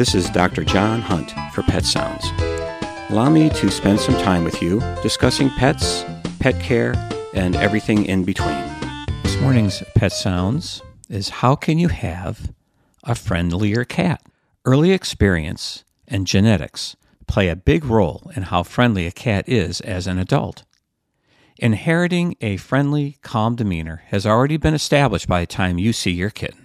This is Dr. John Hunt for Pet Sounds. Allow me to spend some time with you discussing pets, pet care, and everything in between. This morning's Pet Sounds is how can you have a friendlier cat? Early experience and genetics play a big role in how friendly a cat is as an adult. Inheriting a friendly, calm demeanor has already been established by the time you see your kitten.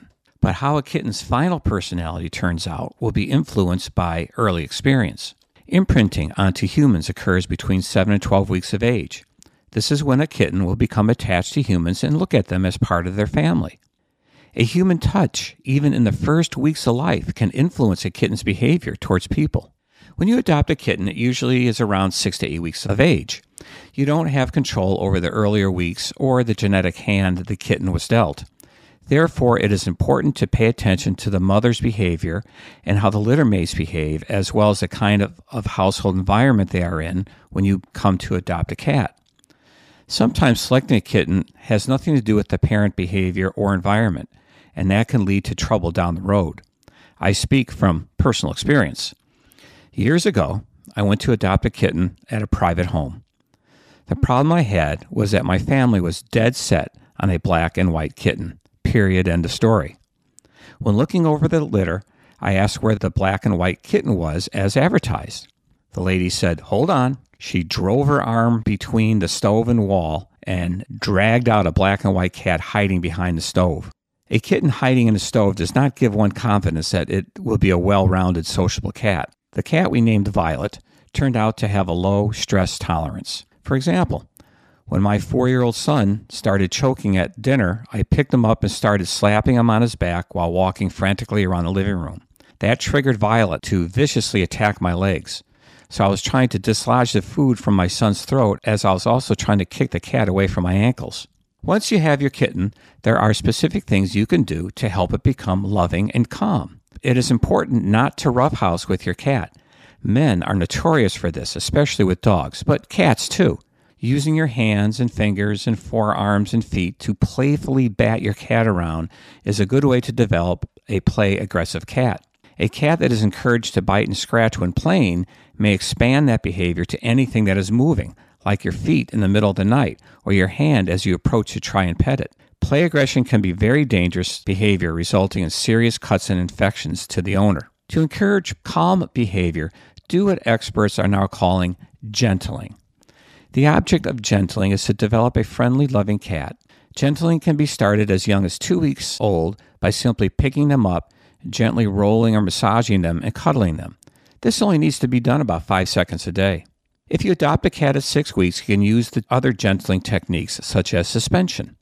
But how a kitten's final personality turns out will be influenced by early experience. Imprinting onto humans occurs between 7 and 12 weeks of age. This is when a kitten will become attached to humans and look at them as part of their family. A human touch, even in the first weeks of life, can influence a kitten's behavior towards people. When you adopt a kitten, it usually is around six to eight weeks of age. You don't have control over the earlier weeks or the genetic hand the kitten was dealt. Therefore, it is important to pay attention to the mother's behavior and how the littermates behave, as well as the kind of, of household environment they are in when you come to adopt a cat. Sometimes selecting a kitten has nothing to do with the parent behavior or environment, and that can lead to trouble down the road. I speak from personal experience. Years ago, I went to adopt a kitten at a private home. The problem I had was that my family was dead set on a black and white kitten. Period. End of story. When looking over the litter, I asked where the black and white kitten was as advertised. The lady said, Hold on. She drove her arm between the stove and wall and dragged out a black and white cat hiding behind the stove. A kitten hiding in a stove does not give one confidence that it will be a well rounded, sociable cat. The cat we named Violet turned out to have a low stress tolerance. For example, when my four year old son started choking at dinner, I picked him up and started slapping him on his back while walking frantically around the living room. That triggered Violet to viciously attack my legs. So I was trying to dislodge the food from my son's throat as I was also trying to kick the cat away from my ankles. Once you have your kitten, there are specific things you can do to help it become loving and calm it is important not to roughhouse with your cat. Men are notorious for this, especially with dogs, but cats too. Using your hands and fingers and forearms and feet to playfully bat your cat around is a good way to develop a play aggressive cat. A cat that is encouraged to bite and scratch when playing may expand that behavior to anything that is moving, like your feet in the middle of the night or your hand as you approach to try and pet it. Play aggression can be very dangerous behavior, resulting in serious cuts and infections to the owner. To encourage calm behavior, do what experts are now calling gentling. The object of gentling is to develop a friendly, loving cat. Gentling can be started as young as two weeks old by simply picking them up, gently rolling or massaging them, and cuddling them. This only needs to be done about five seconds a day. If you adopt a cat at six weeks, you can use the other gentling techniques such as suspension.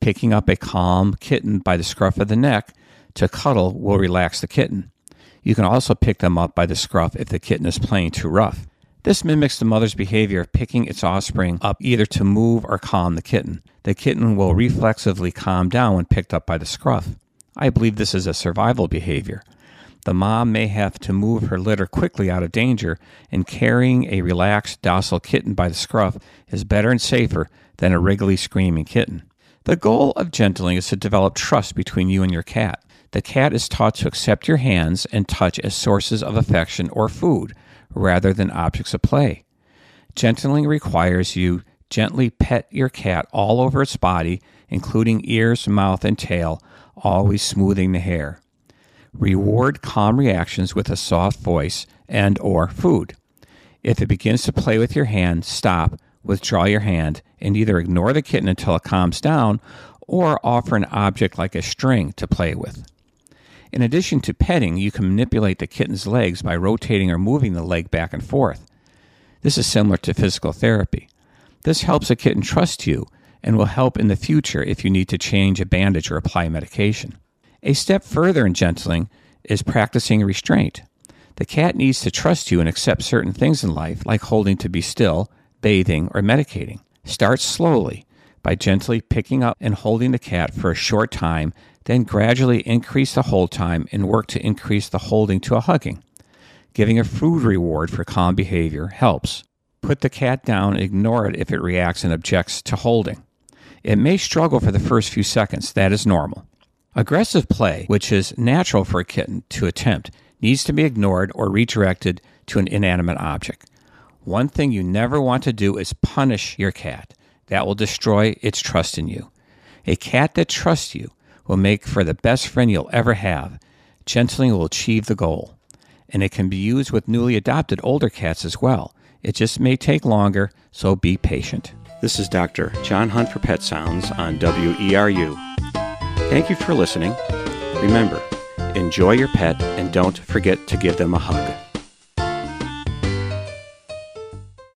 Picking up a calm kitten by the scruff of the neck to cuddle will relax the kitten. You can also pick them up by the scruff if the kitten is playing too rough. This mimics the mother's behavior of picking its offspring up either to move or calm the kitten. The kitten will reflexively calm down when picked up by the scruff. I believe this is a survival behavior. The mom may have to move her litter quickly out of danger, and carrying a relaxed, docile kitten by the scruff is better and safer than a wriggly, screaming kitten. The goal of gentling is to develop trust between you and your cat. The cat is taught to accept your hands and touch as sources of affection or food rather than objects of play. Gentling requires you gently pet your cat all over its body, including ears, mouth, and tail, always smoothing the hair. Reward calm reactions with a soft voice and or food. If it begins to play with your hand, stop, withdraw your hand, and either ignore the kitten until it calms down or offer an object like a string to play with. In addition to petting, you can manipulate the kitten's legs by rotating or moving the leg back and forth. This is similar to physical therapy. This helps a kitten trust you and will help in the future if you need to change a bandage or apply medication. A step further in gentling is practicing restraint. The cat needs to trust you and accept certain things in life, like holding to be still, bathing, or medicating. Start slowly by gently picking up and holding the cat for a short time, then gradually increase the hold time and work to increase the holding to a hugging. Giving a food reward for calm behavior helps. Put the cat down and ignore it if it reacts and objects to holding. It may struggle for the first few seconds, that is normal. Aggressive play, which is natural for a kitten to attempt, needs to be ignored or redirected to an inanimate object. One thing you never want to do is punish your cat. That will destroy its trust in you. A cat that trusts you will make for the best friend you'll ever have. Gentling will achieve the goal. And it can be used with newly adopted older cats as well. It just may take longer, so be patient. This is Dr. John Hunt for Pet Sounds on WERU. Thank you for listening. Remember, enjoy your pet and don't forget to give them a hug.